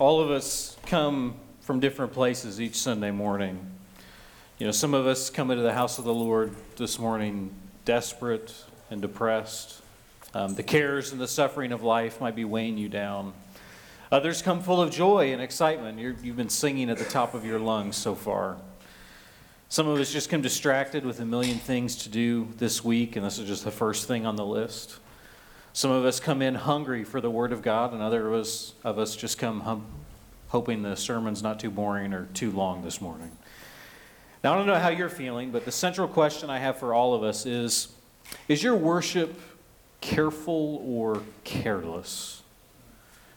All of us come from different places each Sunday morning. You know, some of us come into the house of the Lord this morning desperate and depressed. Um, the cares and the suffering of life might be weighing you down. Others come full of joy and excitement. you you've been singing at the top of your lungs so far. Some of us just come distracted with a million things to do this week, and this is just the first thing on the list. Some of us come in hungry for the Word of God, and other of us, of us just come hum, hoping the sermon's not too boring or too long this morning. Now, I don't know how you're feeling, but the central question I have for all of us is Is your worship careful or careless?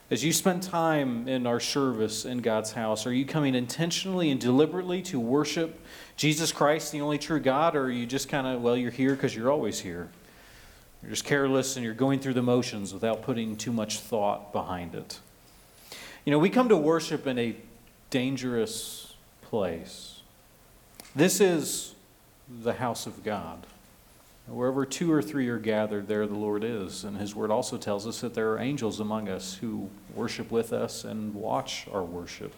As you spend time in our service in God's house, are you coming intentionally and deliberately to worship Jesus Christ, the only true God, or are you just kind of, well, you're here because you're always here? You're just careless and you're going through the motions without putting too much thought behind it. You know, we come to worship in a dangerous place. This is the house of God. Wherever two or three are gathered, there the Lord is. And His Word also tells us that there are angels among us who worship with us and watch our worship.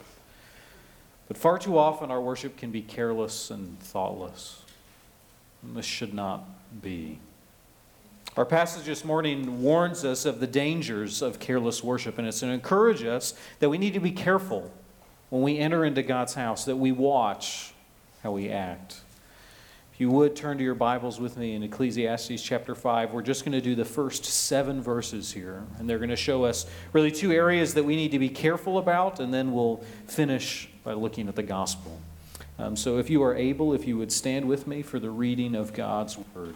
But far too often, our worship can be careless and thoughtless. And this should not be. Our passage this morning warns us of the dangers of careless worship, and it's to encourage us that we need to be careful when we enter into God's house, that we watch how we act. If you would turn to your Bibles with me in Ecclesiastes chapter 5, we're just going to do the first seven verses here, and they're going to show us really two areas that we need to be careful about, and then we'll finish by looking at the gospel. Um, so if you are able, if you would stand with me for the reading of God's word.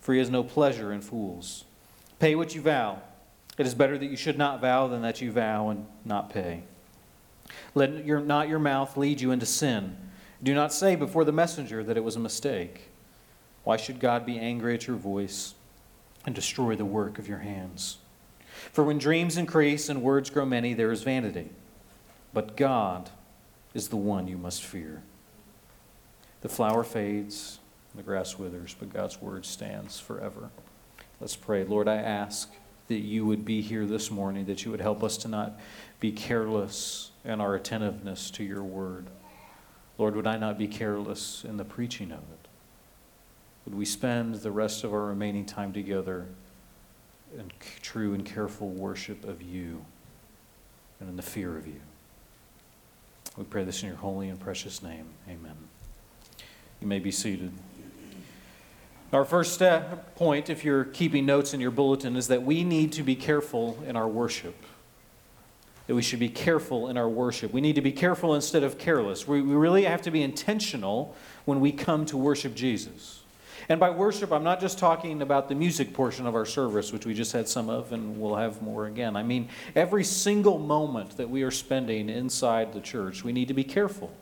for he has no pleasure in fools. Pay what you vow. It is better that you should not vow than that you vow and not pay. Let your, not your mouth lead you into sin. Do not say before the messenger that it was a mistake. Why should God be angry at your voice and destroy the work of your hands? For when dreams increase and words grow many, there is vanity. But God is the one you must fear. The flower fades the grass withers, but God's word stands forever. Let's pray. Lord, I ask that you would be here this morning, that you would help us to not be careless in our attentiveness to your word. Lord, would I not be careless in the preaching of it? Would we spend the rest of our remaining time together in true and careful worship of you and in the fear of you? We pray this in your holy and precious name. Amen. You may be seated. Our first step, point, if you're keeping notes in your bulletin, is that we need to be careful in our worship. That we should be careful in our worship. We need to be careful instead of careless. We, we really have to be intentional when we come to worship Jesus. And by worship, I'm not just talking about the music portion of our service, which we just had some of, and we'll have more again. I mean, every single moment that we are spending inside the church, we need to be careful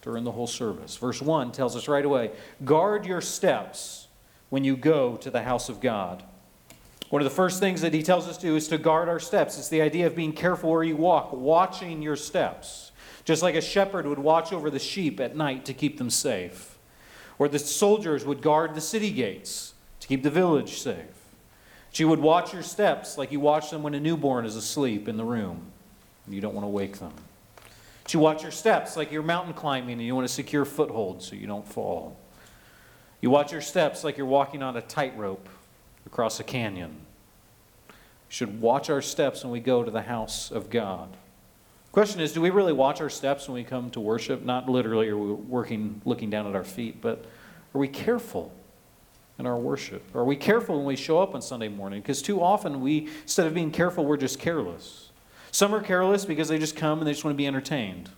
during the whole service. Verse 1 tells us right away guard your steps when you go to the house of God. One of the first things that he tells us to do is to guard our steps. It's the idea of being careful where you walk, watching your steps. Just like a shepherd would watch over the sheep at night to keep them safe, or the soldiers would guard the city gates to keep the village safe. She would watch your steps like you watch them when a newborn is asleep in the room. And you don't want to wake them. She watch your steps like you're mountain climbing and you want to secure foothold so you don't fall. You watch your steps like you're walking on a tightrope across a canyon. We should watch our steps when we go to the house of God. Question is, do we really watch our steps when we come to worship? Not literally are we working looking down at our feet, but are we careful in our worship? Are we careful when we show up on Sunday morning? Because too often we, instead of being careful, we're just careless. Some are careless because they just come and they just want to be entertained.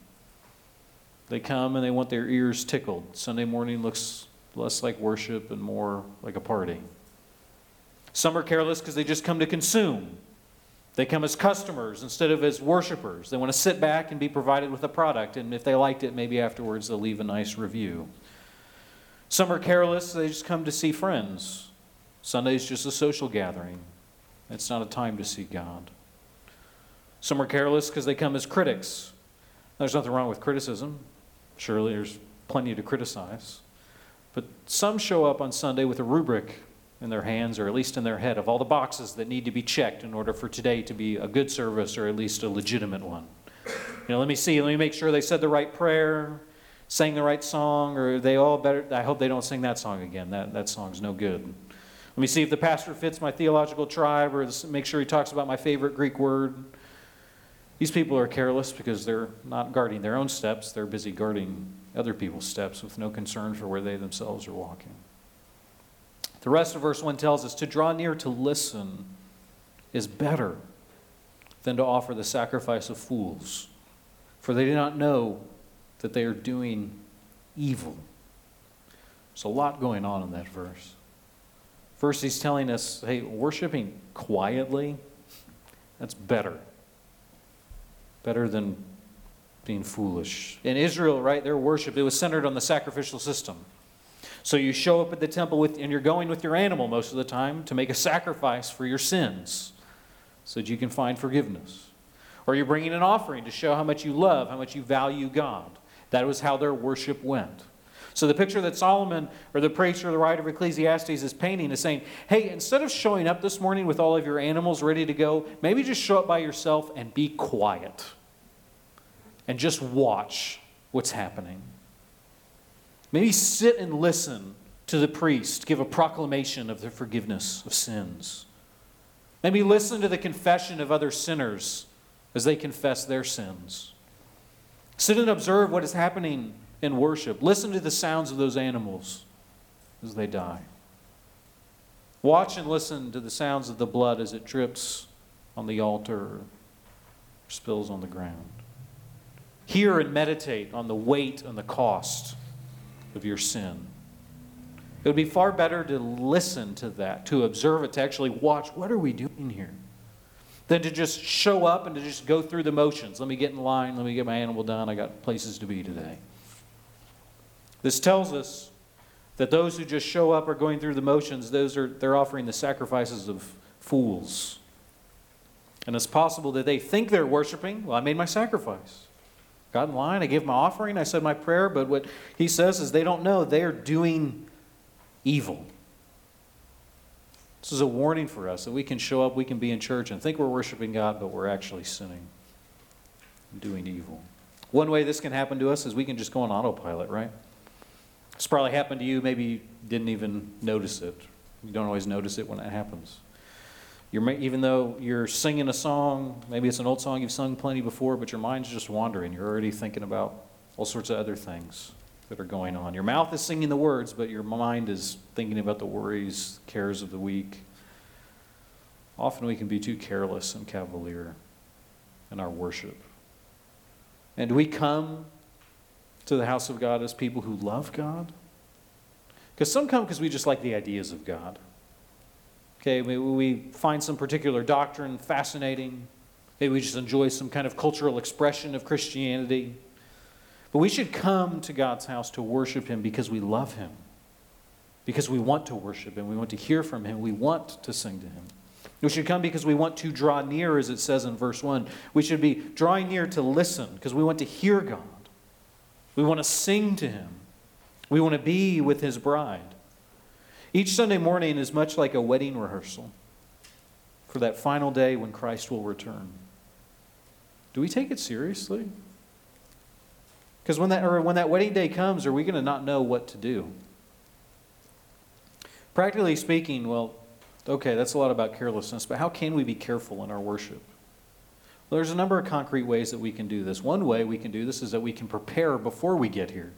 They come and they want their ears tickled. Sunday morning looks less like worship and more like a party. Some are careless because they just come to consume. They come as customers instead of as worshipers. They want to sit back and be provided with a product, and if they liked it, maybe afterwards they'll leave a nice review. Some are careless, they just come to see friends. Sunday's just a social gathering, it's not a time to see God. Some are careless because they come as critics. There's nothing wrong with criticism. Surely there's plenty to criticize. But some show up on Sunday with a rubric in their hands, or at least in their head, of all the boxes that need to be checked in order for today to be a good service or at least a legitimate one. You know, let me see, let me make sure they said the right prayer, sang the right song, or they all better. I hope they don't sing that song again. That, that song's no good. Let me see if the pastor fits my theological tribe, or make sure he talks about my favorite Greek word. These people are careless because they're not guarding their own steps, they're busy guarding other people's steps with no concern for where they themselves are walking. The rest of verse 1 tells us to draw near to listen is better than to offer the sacrifice of fools, for they do not know that they are doing evil. There's a lot going on in that verse. First, he's telling us hey, worshiping quietly, that's better. Better than being foolish. In Israel, right, their worship, it was centered on the sacrificial system. So you show up at the temple with, and you're going with your animal most of the time to make a sacrifice for your sins so that you can find forgiveness. Or you're bringing an offering to show how much you love, how much you value God. That was how their worship went. So the picture that Solomon or the preacher or the writer of Ecclesiastes is painting is saying, hey, instead of showing up this morning with all of your animals ready to go, maybe just show up by yourself and be quiet. And just watch what's happening. Maybe sit and listen to the priest give a proclamation of the forgiveness of sins. Maybe listen to the confession of other sinners as they confess their sins. Sit and observe what is happening in worship. Listen to the sounds of those animals as they die. Watch and listen to the sounds of the blood as it drips on the altar or spills on the ground. Hear and meditate on the weight and the cost of your sin. It would be far better to listen to that, to observe it, to actually watch what are we doing here, than to just show up and to just go through the motions. Let me get in line, let me get my animal done, I got places to be today. This tells us that those who just show up are going through the motions, those are they're offering the sacrifices of fools. And it's possible that they think they're worshiping, well, I made my sacrifice got in line, I gave my offering, I said my prayer, but what he says is they don't know they are doing evil. This is a warning for us that we can show up, we can be in church and think we're worshiping God, but we're actually sinning and doing evil. One way this can happen to us is we can just go on autopilot, right? It's probably happened to you, maybe you didn't even notice it. You don't always notice it when it happens. You're, even though you're singing a song, maybe it's an old song you've sung plenty before, but your mind's just wandering. You're already thinking about all sorts of other things that are going on. Your mouth is singing the words, but your mind is thinking about the worries, cares of the week. Often we can be too careless and cavalier in our worship. And we come to the house of God as people who love God? Because some come because we just like the ideas of God. Okay, maybe we find some particular doctrine fascinating. Maybe we just enjoy some kind of cultural expression of Christianity. But we should come to God's house to worship Him because we love Him, because we want to worship Him, we want to hear from Him, we want to sing to Him. We should come because we want to draw near, as it says in verse 1. We should be drawing near to listen because we want to hear God. We want to sing to Him. We want to be with His bride. Each Sunday morning is much like a wedding rehearsal for that final day when Christ will return. Do we take it seriously? Because when that, or when that wedding day comes, are we going to not know what to do? Practically speaking, well, okay, that's a lot about carelessness, but how can we be careful in our worship? Well, there's a number of concrete ways that we can do this. One way we can do this is that we can prepare before we get here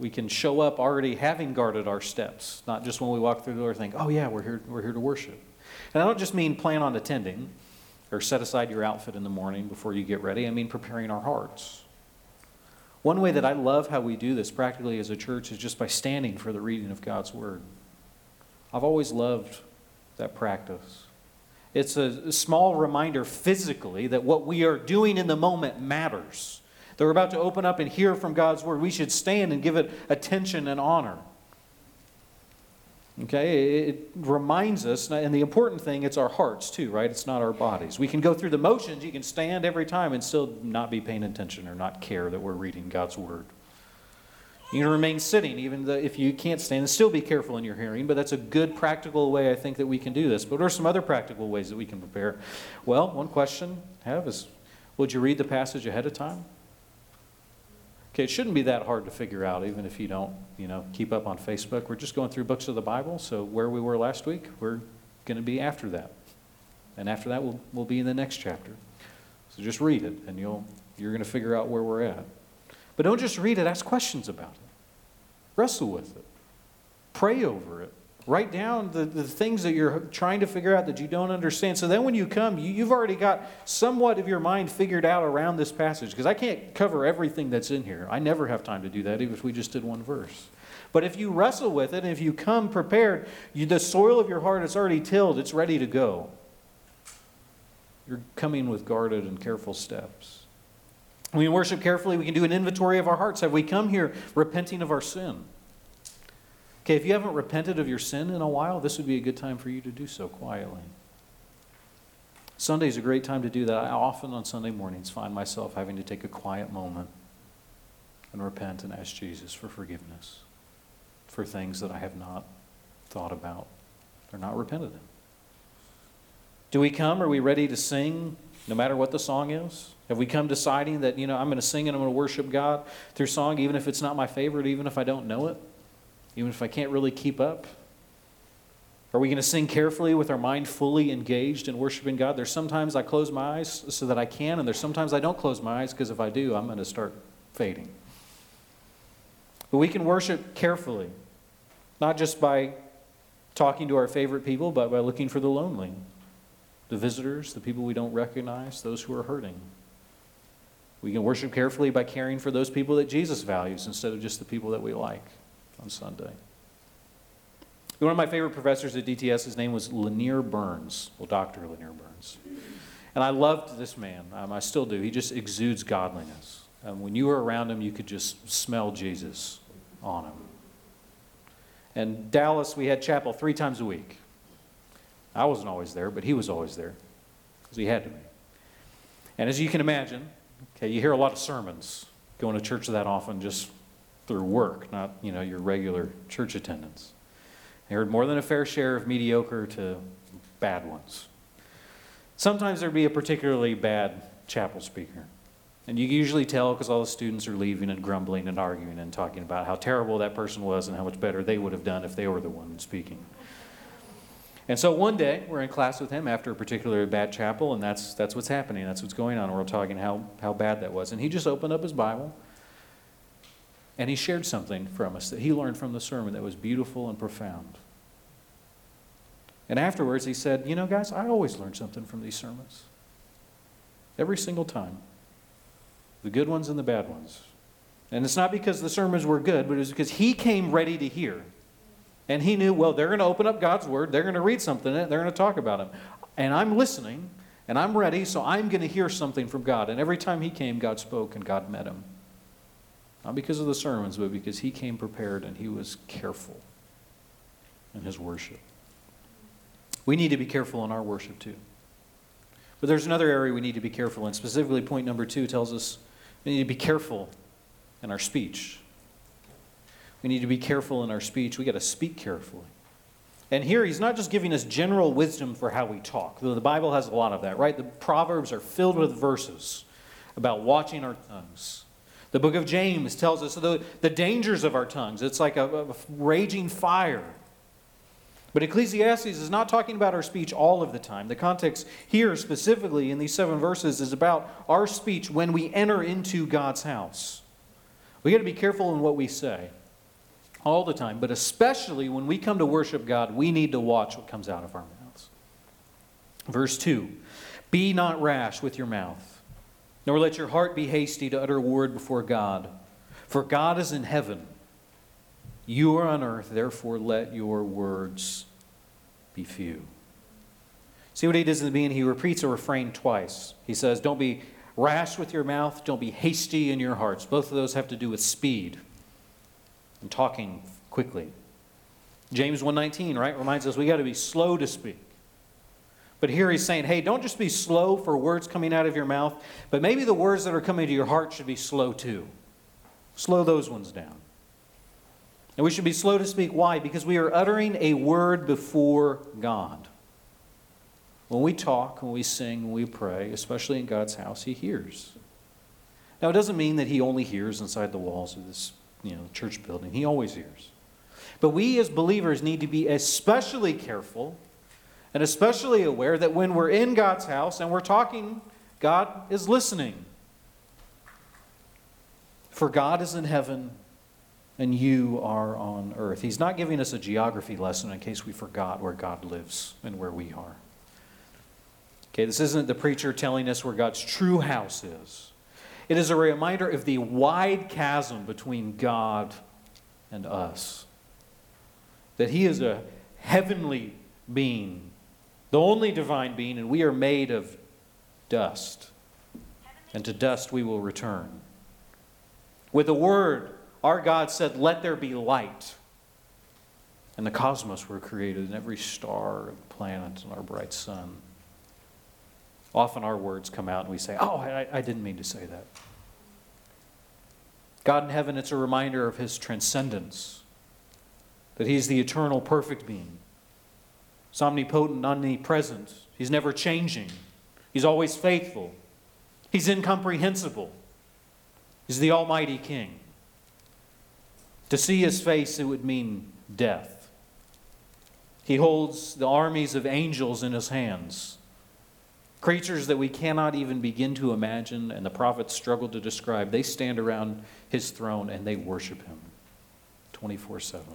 we can show up already having guarded our steps, not just when we walk through the door think, oh yeah, we're here, we're here to worship. And I don't just mean plan on attending or set aside your outfit in the morning before you get ready. I mean preparing our hearts. One way that I love how we do this practically as a church is just by standing for the reading of God's Word. I've always loved that practice. It's a small reminder physically that what we are doing in the moment matters. That we're about to open up and hear from God's word. We should stand and give it attention and honor. Okay, it reminds us, and the important thing, it's our hearts too, right? It's not our bodies. We can go through the motions, you can stand every time and still not be paying attention or not care that we're reading God's word. You can remain sitting, even if you can't stand, and still be careful in your hearing, but that's a good practical way I think that we can do this. But what are some other practical ways that we can prepare? Well, one question I have is would you read the passage ahead of time? Okay, it shouldn't be that hard to figure out, even if you don't, you know, keep up on Facebook. We're just going through books of the Bible, so where we were last week, we're going to be after that. And after that, we'll, we'll be in the next chapter. So just read it, and you'll, you're going to figure out where we're at. But don't just read it, ask questions about it. Wrestle with it. Pray over it. Write down the, the things that you're trying to figure out that you don't understand. So then when you come, you, you've already got somewhat of your mind figured out around this passage. Because I can't cover everything that's in here. I never have time to do that, even if we just did one verse. But if you wrestle with it, and if you come prepared, you, the soil of your heart is already tilled, it's ready to go. You're coming with guarded and careful steps. When we worship carefully, we can do an inventory of our hearts. Have we come here repenting of our sin? Okay, if you haven't repented of your sin in a while, this would be a good time for you to do so quietly. Sunday is a great time to do that. I often on Sunday mornings find myself having to take a quiet moment and repent and ask Jesus for forgiveness for things that I have not thought about or not repented in. Do we come? Are we ready to sing no matter what the song is? Have we come deciding that, you know, I'm going to sing and I'm going to worship God through song, even if it's not my favorite, even if I don't know it? Even if I can't really keep up? Are we going to sing carefully with our mind fully engaged in worshiping God? There's sometimes I close my eyes so that I can, and there's sometimes I don't close my eyes because if I do, I'm going to start fading. But we can worship carefully, not just by talking to our favorite people, but by looking for the lonely, the visitors, the people we don't recognize, those who are hurting. We can worship carefully by caring for those people that Jesus values instead of just the people that we like on Sunday. One of my favorite professors at DTS, his name was Lanier Burns, well, Dr. Lanier Burns. And I loved this man. Um, I still do. He just exudes godliness. Um, when you were around him, you could just smell Jesus on him. And Dallas, we had chapel three times a week. I wasn't always there, but he was always there because he had to be. And as you can imagine, okay, you hear a lot of sermons going to church that often just through work, not you know your regular church attendance. I heard more than a fair share of mediocre to bad ones. Sometimes there'd be a particularly bad chapel speaker. And you usually tell because all the students are leaving and grumbling and arguing and talking about how terrible that person was and how much better they would have done if they were the one speaking. And so one day we're in class with him after a particularly bad chapel, and that's, that's what's happening. That's what's going on. We're talking how, how bad that was. And he just opened up his Bible and he shared something from us that he learned from the sermon that was beautiful and profound. And afterwards, he said, You know, guys, I always learn something from these sermons. Every single time. The good ones and the bad ones. And it's not because the sermons were good, but it was because he came ready to hear. And he knew, well, they're going to open up God's word, they're going to read something, they're going to talk about him. And I'm listening, and I'm ready, so I'm going to hear something from God. And every time he came, God spoke and God met him. Not because of the sermons, but because he came prepared and he was careful in his worship. We need to be careful in our worship too. But there's another area we need to be careful in. Specifically, point number two tells us we need to be careful in our speech. We need to be careful in our speech. We got to speak carefully. And here he's not just giving us general wisdom for how we talk, though the Bible has a lot of that, right? The Proverbs are filled with verses about watching our tongues the book of James tells us the, the dangers of our tongues. It's like a, a raging fire. But Ecclesiastes is not talking about our speech all of the time. The context here, specifically in these seven verses, is about our speech when we enter into God's house. We got to be careful in what we say all the time, but especially when we come to worship God, we need to watch what comes out of our mouths. Verse 2 Be not rash with your mouth nor let your heart be hasty to utter a word before God. For God is in heaven. You are on earth, therefore let your words be few. See what he does in the beginning? He repeats a refrain twice. He says, Don't be rash with your mouth, don't be hasty in your hearts. Both of those have to do with speed and talking quickly. James 1:19, right, reminds us we got to be slow to speak. But here he's saying, hey, don't just be slow for words coming out of your mouth, but maybe the words that are coming to your heart should be slow too. Slow those ones down. And we should be slow to speak. Why? Because we are uttering a word before God. When we talk, when we sing, when we pray, especially in God's house, He hears. Now, it doesn't mean that He only hears inside the walls of this you know, church building, He always hears. But we as believers need to be especially careful and especially aware that when we're in God's house and we're talking, God is listening. For God is in heaven and you are on earth. He's not giving us a geography lesson in case we forgot where God lives and where we are. Okay, this isn't the preacher telling us where God's true house is. It is a reminder of the wide chasm between God and us. That He is a heavenly being, the only divine being, and we are made of dust. And to dust we will return. With a word, our God said, Let there be light. And the cosmos were created, and every star and planet and our bright sun. Often our words come out and we say, Oh, I, I didn't mean to say that. God in heaven, it's a reminder of his transcendence, that he's the eternal, perfect being. He's omnipotent, omnipresent. He's never changing. He's always faithful. He's incomprehensible. He's the Almighty King. To see his face, it would mean death. He holds the armies of angels in his hands. Creatures that we cannot even begin to imagine, and the prophets struggle to describe. They stand around his throne and they worship him 24 7.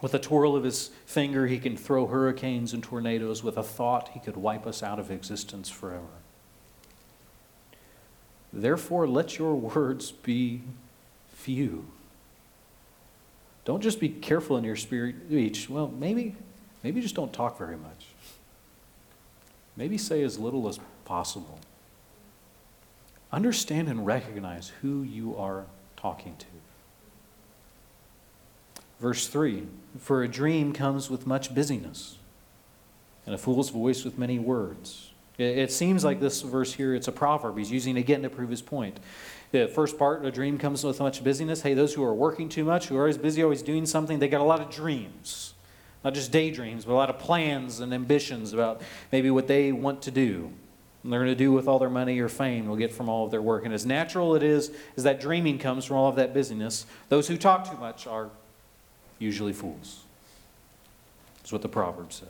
With a twirl of his finger, he can throw hurricanes and tornadoes. With a thought, he could wipe us out of existence forever. Therefore, let your words be few. Don't just be careful in your speech. Well, maybe, maybe just don't talk very much. Maybe say as little as possible. Understand and recognize who you are talking to. Verse 3 For a dream comes with much busyness, and a fool's voice with many words. It seems like this verse here, it's a proverb. He's using again to prove his point. The first part, a dream comes with much busyness. Hey, those who are working too much, who are always busy, always doing something, they got a lot of dreams not just daydreams, but a lot of plans and ambitions about maybe what they want to do. And they're going to do with all their money or fame they'll get from all of their work. And as natural it is, as that dreaming comes from all of that busyness, those who talk too much are usually fools. That's what the proverb says.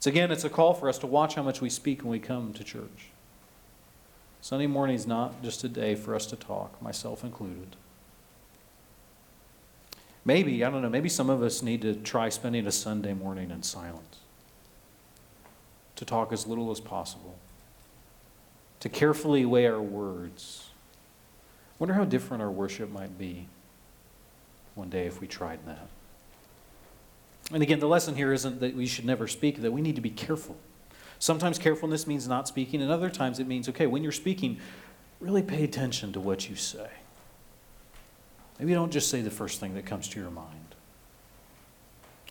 So again, it's a call for us to watch how much we speak when we come to church. Sunday morning is not just a day for us to talk, myself included. Maybe, I don't know, maybe some of us need to try spending a Sunday morning in silence, to talk as little as possible, to carefully weigh our words. Wonder how different our worship might be one day if we tried that. And again, the lesson here isn't that we should never speak, that we need to be careful. Sometimes carefulness means not speaking, and other times it means, okay, when you're speaking, really pay attention to what you say. Maybe don't just say the first thing that comes to your mind.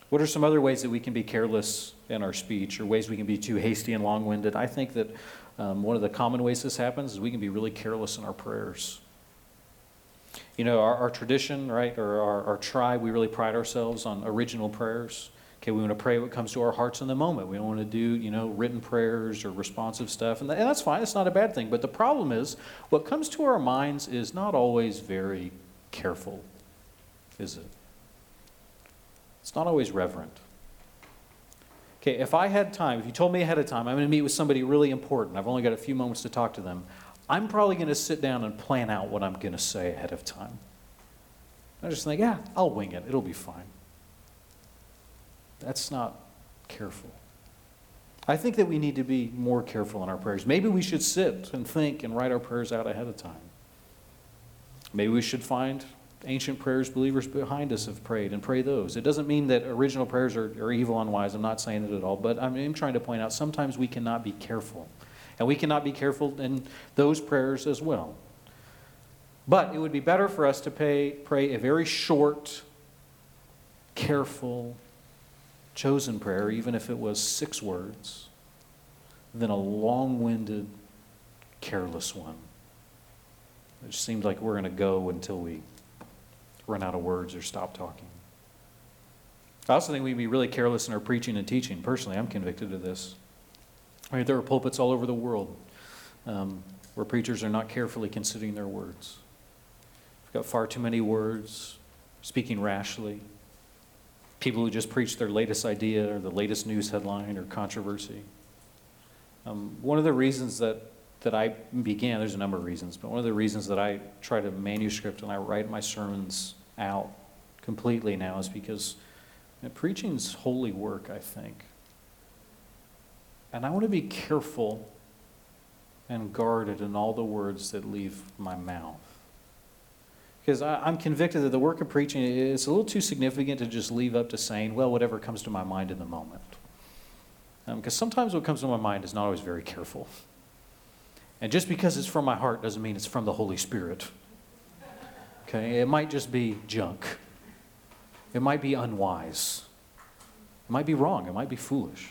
What are some other ways that we can be careless in our speech or ways we can be too hasty and long winded? I think that um, one of the common ways this happens is we can be really careless in our prayers. You know, our, our tradition, right, or our, our tribe, we really pride ourselves on original prayers. Okay, we want to pray what comes to our hearts in the moment. We don't want to do, you know, written prayers or responsive stuff. And, that, and that's fine, it's not a bad thing. But the problem is, what comes to our minds is not always very careful, is it? It's not always reverent. Okay, if I had time, if you told me ahead of time, I'm going to meet with somebody really important, I've only got a few moments to talk to them, I'm probably going to sit down and plan out what I'm going to say ahead of time. I just think, yeah, I'll wing it, it'll be fine. That's not careful. I think that we need to be more careful in our prayers. Maybe we should sit and think and write our prayers out ahead of time. Maybe we should find ancient prayers believers behind us have prayed and pray those. It doesn't mean that original prayers are, are evil, unwise. I'm not saying it at all. But I'm, I'm trying to point out sometimes we cannot be careful. And we cannot be careful in those prayers as well. But it would be better for us to pay, pray a very short, careful, chosen prayer, even if it was six words, than a long winded, careless one. It just seems like we're going to go until we run out of words or stop talking. I also think we'd be really careless in our preaching and teaching. Personally, I'm convicted of this. Mean, there are pulpits all over the world um, where preachers are not carefully considering their words. We've got far too many words, speaking rashly. People who just preach their latest idea or the latest news headline or controversy. Um, one of the reasons that, that I began, there's a number of reasons, but one of the reasons that I try to manuscript and I write my sermons out completely now is because you know, preaching's holy work, I think. And I want to be careful and guarded in all the words that leave my mouth. Because I'm convicted that the work of preaching is a little too significant to just leave up to saying, well, whatever comes to my mind in the moment. Because um, sometimes what comes to my mind is not always very careful. And just because it's from my heart doesn't mean it's from the Holy Spirit. Okay? It might just be junk. It might be unwise. It might be wrong. It might be foolish.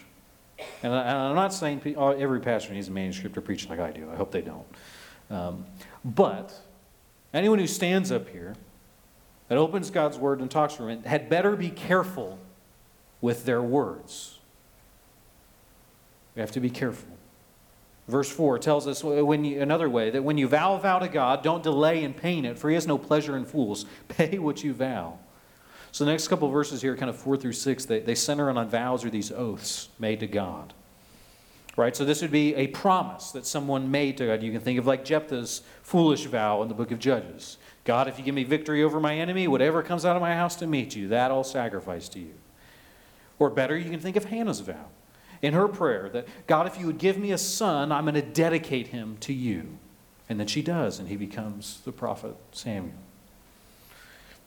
And, I, am not saying every pastor needs a manuscript to preach like I do. I hope they don't. Um, but anyone who stands up here that opens God's word and talks from it had better be careful with their words. We have to be careful. Verse 4 tells us when you, another way that when you vow a vow to God, don't delay in paying it, for he has no pleasure in fools. Pay what you vow. So the next couple verses here, kind of 4 through 6, they, they center on vows or these oaths made to God. Right? So this would be a promise that someone made to God. You can think of like Jephthah's foolish vow in the book of Judges. God, if you give me victory over my enemy, whatever comes out of my house to meet you, that I'll sacrifice to you. Or better, you can think of Hannah's vow in her prayer that, God, if you would give me a son, I'm going to dedicate him to you. And then she does, and he becomes the prophet Samuel.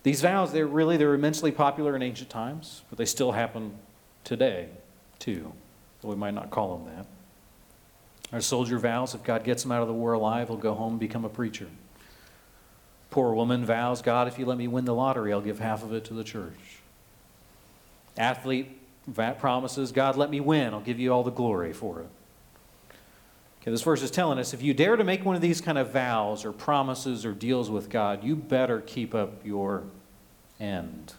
These vows, they're really they're immensely popular in ancient times, but they still happen today, too. Though we might not call them that. Our soldier vows, if God gets him out of the war alive, he'll go home and become a preacher. Poor woman vows, God, if you let me win the lottery, I'll give half of it to the church. Athlete promises, God, let me win. I'll give you all the glory for it. Okay, this verse is telling us if you dare to make one of these kind of vows or promises or deals with God, you better keep up your end.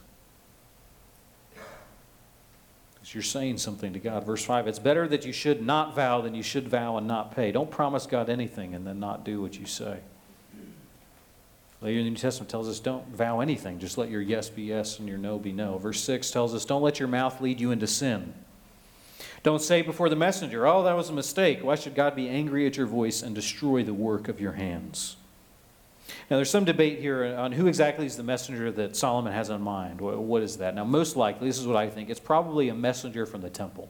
Because you're saying something to God. Verse 5 it's better that you should not vow than you should vow and not pay. Don't promise God anything and then not do what you say. Later in the New Testament tells us don't vow anything, just let your yes be yes and your no be no. Verse 6 tells us don't let your mouth lead you into sin. Don't say before the messenger, oh, that was a mistake. Why should God be angry at your voice and destroy the work of your hands? Now, there's some debate here on who exactly is the messenger that Solomon has in mind. What is that? Now, most likely, this is what I think, it's probably a messenger from the temple.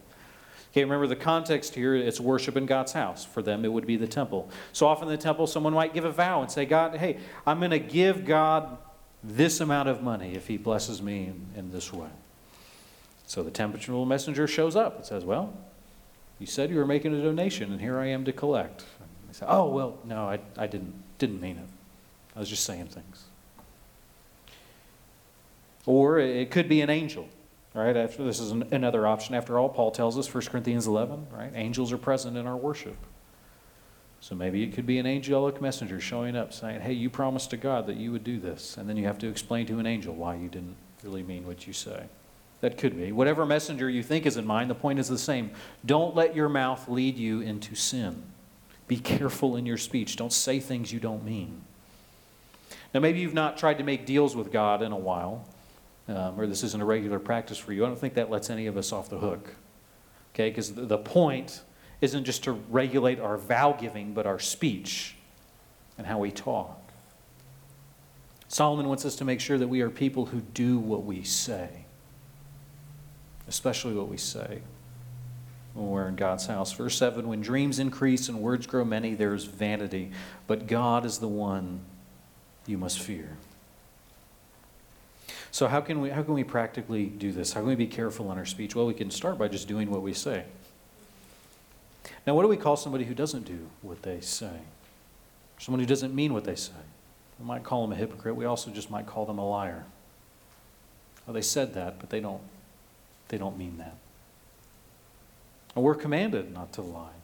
Okay, remember the context here, it's worship in God's house. For them, it would be the temple. So often in the temple, someone might give a vow and say, God, hey, I'm going to give God this amount of money if he blesses me in, in this way. So the temporal messenger shows up and says, Well, you said you were making a donation, and here I am to collect. And they say, Oh, well, no, I, I didn't, didn't mean it. I was just saying things. Or it could be an angel. Right? After this is an, another option. After all, Paul tells us, 1 Corinthians 11, right? Angels are present in our worship. So maybe it could be an angelic messenger showing up saying, Hey, you promised to God that you would do this. And then you have to explain to an angel why you didn't really mean what you say. That could be. Whatever messenger you think is in mind, the point is the same. Don't let your mouth lead you into sin. Be careful in your speech. Don't say things you don't mean. Now, maybe you've not tried to make deals with God in a while um, or this isn't a regular practice for you, I don't think that lets any of us off the hook. Okay, because the, the point isn't just to regulate our vow giving, but our speech and how we talk. Solomon wants us to make sure that we are people who do what we say, especially what we say when we're in God's house. Verse 7 When dreams increase and words grow many, there's vanity, but God is the one you must fear. So, how can, we, how can we practically do this? How can we be careful in our speech? Well, we can start by just doing what we say. Now, what do we call somebody who doesn't do what they say? Someone who doesn't mean what they say. We might call them a hypocrite. We also just might call them a liar. Well, they said that, but they don't, they don't mean that. And we're commanded not to lie.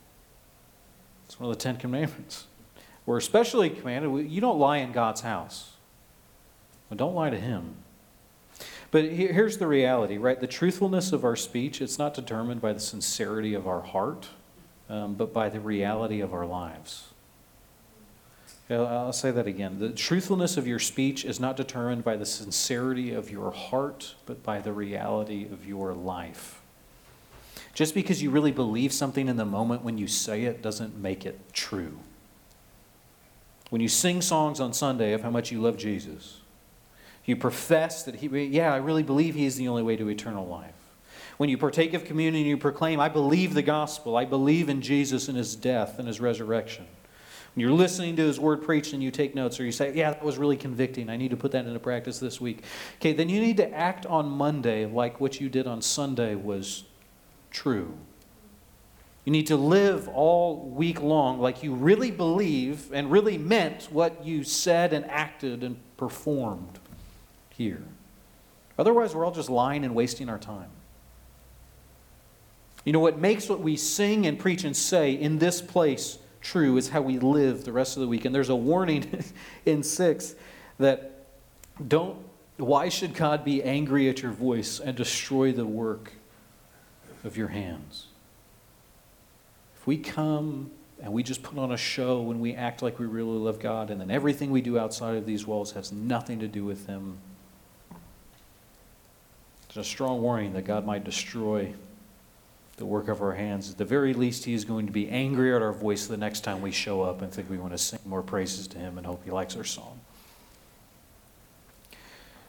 It's one of the Ten Commandments. We're especially commanded, you don't lie in God's house. Well, don't lie to Him. But here's the reality, right? The truthfulness of our speech, it's not determined by the sincerity of our heart, um, but by the reality of our lives. I'll say that again. The truthfulness of your speech is not determined by the sincerity of your heart, but by the reality of your life. Just because you really believe something in the moment when you say it doesn't make it true. When you sing songs on Sunday of how much you love Jesus, you profess that He, yeah, I really believe He is the only way to eternal life. When you partake of communion, you proclaim, I believe the gospel. I believe in Jesus and His death and His resurrection. You're listening to His word preached and you take notes, or you say, yeah, that was really convicting. I need to put that into practice this week. Okay, then you need to act on Monday like what you did on Sunday was true. You need to live all week long like you really believe and really meant what you said and acted and performed here. Otherwise, we're all just lying and wasting our time. You know, what makes what we sing and preach and say in this place true is how we live the rest of the week. And there's a warning in 6 that don't, why should God be angry at your voice and destroy the work of your hands? If we come and we just put on a show when we act like we really love God, and then everything we do outside of these walls has nothing to do with Him, it's a strong warning that God might destroy the work of our hands. At the very least, He is going to be angry at our voice the next time we show up and think we want to sing more praises to Him and hope He likes our song.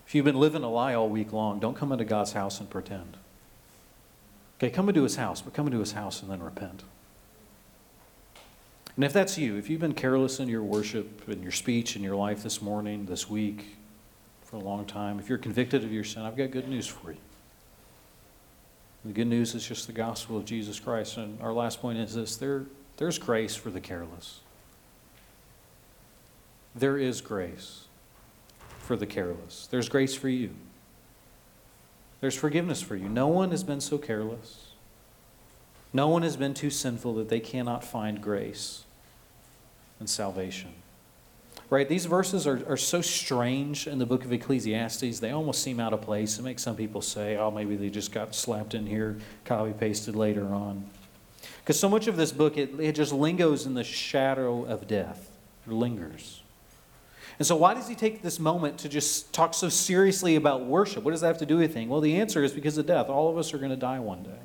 If you've been living a lie all week long, don't come into God's house and pretend. Okay, come into His house, but come into His house and then repent. And if that's you, if you've been careless in your worship, in your speech, in your life this morning, this week, for a long time, if you're convicted of your sin, I've got good news for you. The good news is just the gospel of Jesus Christ. And our last point is this there, there's grace for the careless. There is grace for the careless. There's grace for you. There's forgiveness for you. No one has been so careless. No one has been too sinful that they cannot find grace and salvation. Right? These verses are, are so strange in the book of Ecclesiastes, they almost seem out of place. It makes some people say, oh, maybe they just got slapped in here, copy pasted later on. Because so much of this book, it, it just lingers in the shadow of death, it lingers. And so, why does he take this moment to just talk so seriously about worship? What does that have to do with anything? Well, the answer is because of death. All of us are going to die one day.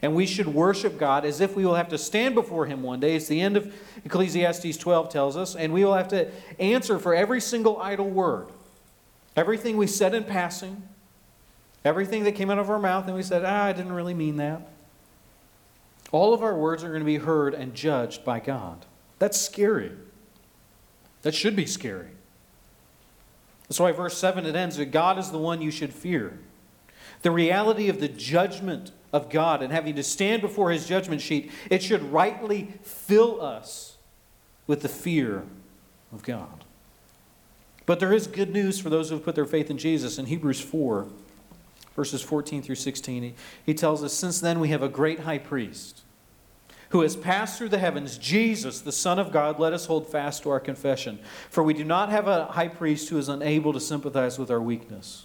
And we should worship God as if we will have to stand before Him one day. It's the end of Ecclesiastes 12 tells us. And we will have to answer for every single idle word. Everything we said in passing, everything that came out of our mouth, and we said, ah, I didn't really mean that. All of our words are going to be heard and judged by God. That's scary. That should be scary. That's why verse 7 it ends that God is the one you should fear. The reality of the judgment of God and having to stand before his judgment sheet, it should rightly fill us with the fear of God. But there is good news for those who have put their faith in Jesus. In Hebrews 4, verses 14 through 16, he, he tells us, Since then we have a great high priest who has passed through the heavens, Jesus, the Son of God, let us hold fast to our confession. For we do not have a high priest who is unable to sympathize with our weakness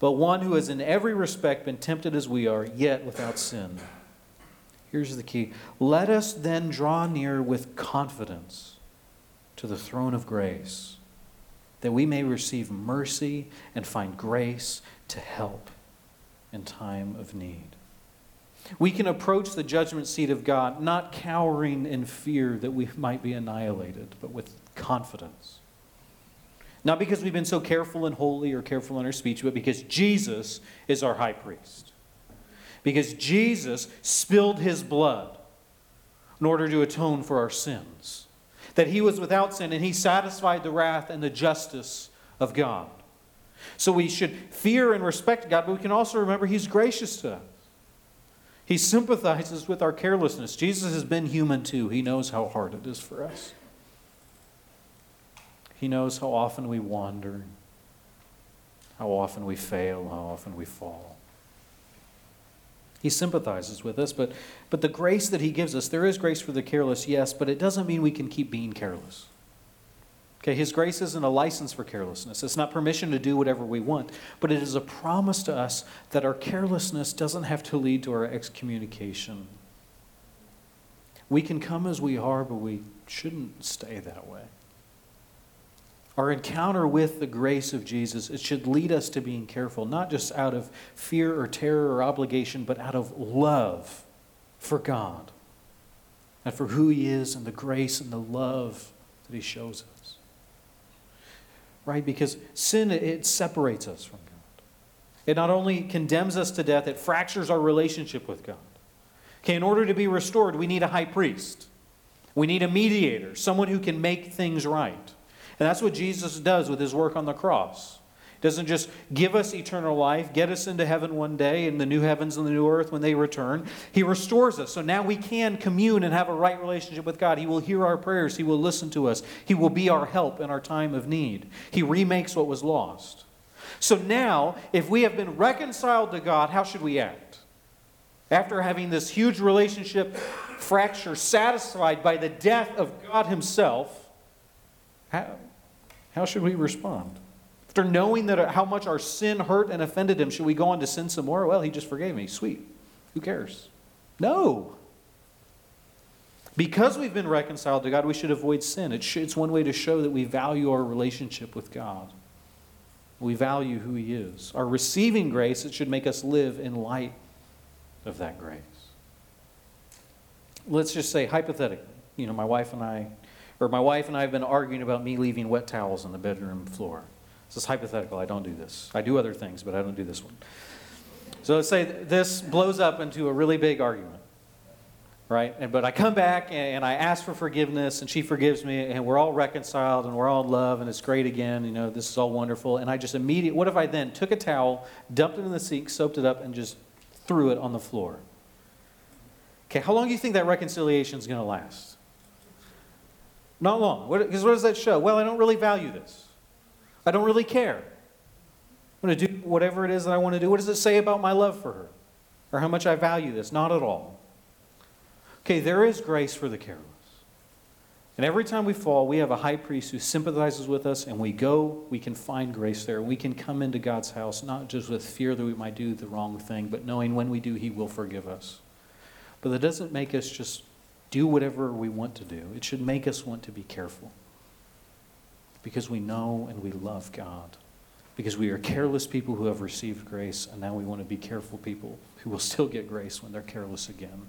but one who has in every respect been tempted as we are, yet without sin. Here's the key let us then draw near with confidence to the throne of grace, that we may receive mercy and find grace to help in time of need. We can approach the judgment seat of God not cowering in fear that we might be annihilated, but with confidence not because we've been so careful and holy or careful in our speech, but because Jesus is our high priest. Because Jesus spilled his blood in order to atone for our sins. That he was without sin and he satisfied the wrath and the justice of God. So we should fear and respect God, but we can also remember He's gracious to us. He sympathizes with our carelessness. Jesus has been human too. He knows how hard it is for us. He knows how often we wander, how often we fail, how often we fall. He sympathizes with us, but, but the grace that He gives us, there is grace for the careless, yes, but it doesn't mean we can keep being careless. Okay, His grace isn't a license for carelessness. It's not permission to do whatever we want, but it is a promise to us that our carelessness doesn't have to lead to our excommunication. We can come as we are, but we shouldn't stay that way. Our encounter with the grace of Jesus, it should lead us to being careful, not just out of fear or terror or obligation, but out of love for God and for who He is and the grace and the love that He shows us. Right? Because sin, it separates us from God. It not only condemns us to death, it fractures our relationship with God. Okay, in order to be restored, we need a high priest. We need a mediator, someone who can make things right. And that's what Jesus does with his work on the cross. He doesn't just give us eternal life, get us into heaven one day in the new heavens and the new earth when they return. He restores us. So now we can commune and have a right relationship with God. He will hear our prayers, He will listen to us, He will be our help in our time of need. He remakes what was lost. So now, if we have been reconciled to God, how should we act? After having this huge relationship fracture satisfied by the death of God Himself, how, how should we respond? After knowing that uh, how much our sin hurt and offended him, should we go on to sin some more? Well, he just forgave me. Sweet. Who cares? No. Because we've been reconciled to God, we should avoid sin. It's one way to show that we value our relationship with God. We value who He is. Our receiving grace, it should make us live in light of that grace. Let's just say, hypothetically, you know, my wife and I or my wife and I have been arguing about me leaving wet towels on the bedroom floor. This is hypothetical. I don't do this. I do other things, but I don't do this one. So let's say this blows up into a really big argument, right? but I come back and I ask for forgiveness, and she forgives me, and we're all reconciled, and we're all in love, and it's great again. You know, this is all wonderful. And I just immediately, what if I then took a towel, dumped it in the sink, soaped it up, and just threw it on the floor? Okay, how long do you think that reconciliation is going to last? Not long. Because what, what does that show? Well, I don't really value this. I don't really care. I'm going to do whatever it is that I want to do. What does it say about my love for her? Or how much I value this? Not at all. Okay, there is grace for the careless. And every time we fall, we have a high priest who sympathizes with us, and we go, we can find grace there. We can come into God's house, not just with fear that we might do the wrong thing, but knowing when we do, He will forgive us. But that doesn't make us just do whatever we want to do. It should make us want to be careful because we know and we love God. Because we are careless people who have received grace, and now we want to be careful people who will still get grace when they're careless again.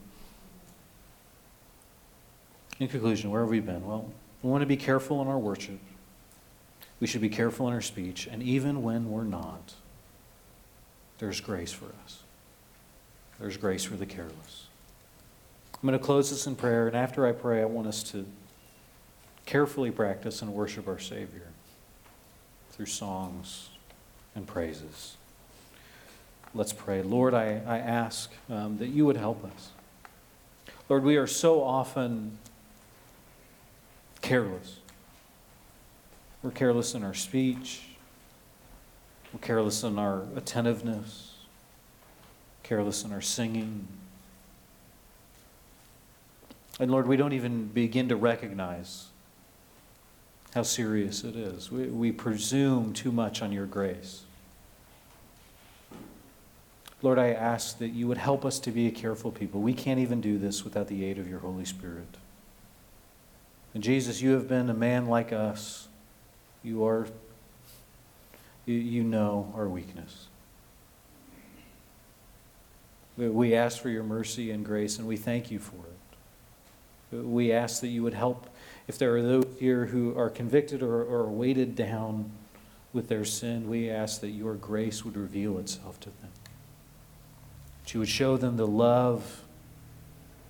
In conclusion, where have we been? Well, we want to be careful in our worship. We should be careful in our speech, and even when we're not, there's grace for us. There's grace for the careless. I'm going to close this in prayer, and after I pray, I want us to carefully practice and worship our Savior through songs and praises. Let's pray. Lord, I, I ask um, that you would help us. Lord, we are so often careless. We're careless in our speech, we're careless in our attentiveness, careless in our singing and Lord, we don't even begin to recognize how serious it is. We, we presume too much on your grace. Lord, I ask that you would help us to be a careful people. We can't even do this without the aid of your Holy Spirit. And Jesus, you have been a man like us. You are, you, you know our weakness. We ask for your mercy and grace, and we thank you for it. We ask that you would help if there are those here who are convicted or, or weighted down with their sin. We ask that your grace would reveal itself to them. That you would show them the love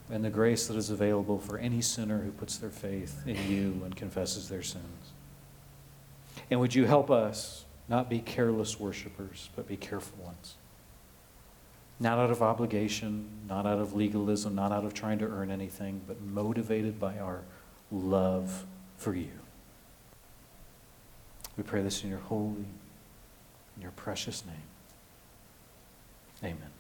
and the grace that is available for any sinner who puts their faith in you and confesses their sins. And would you help us not be careless worshipers, but be careful ones. Not out of obligation, not out of legalism, not out of trying to earn anything, but motivated by our love for you. We pray this in your holy, in your precious name. Amen.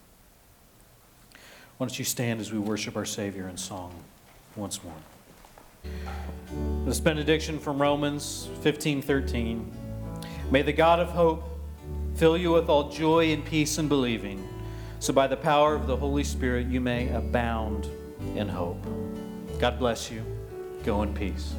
Why don't you stand as we worship our Savior in song once more? This benediction from Romans 15:13. May the God of hope fill you with all joy and peace in believing, so, by the power of the Holy Spirit, you may abound in hope. God bless you. Go in peace.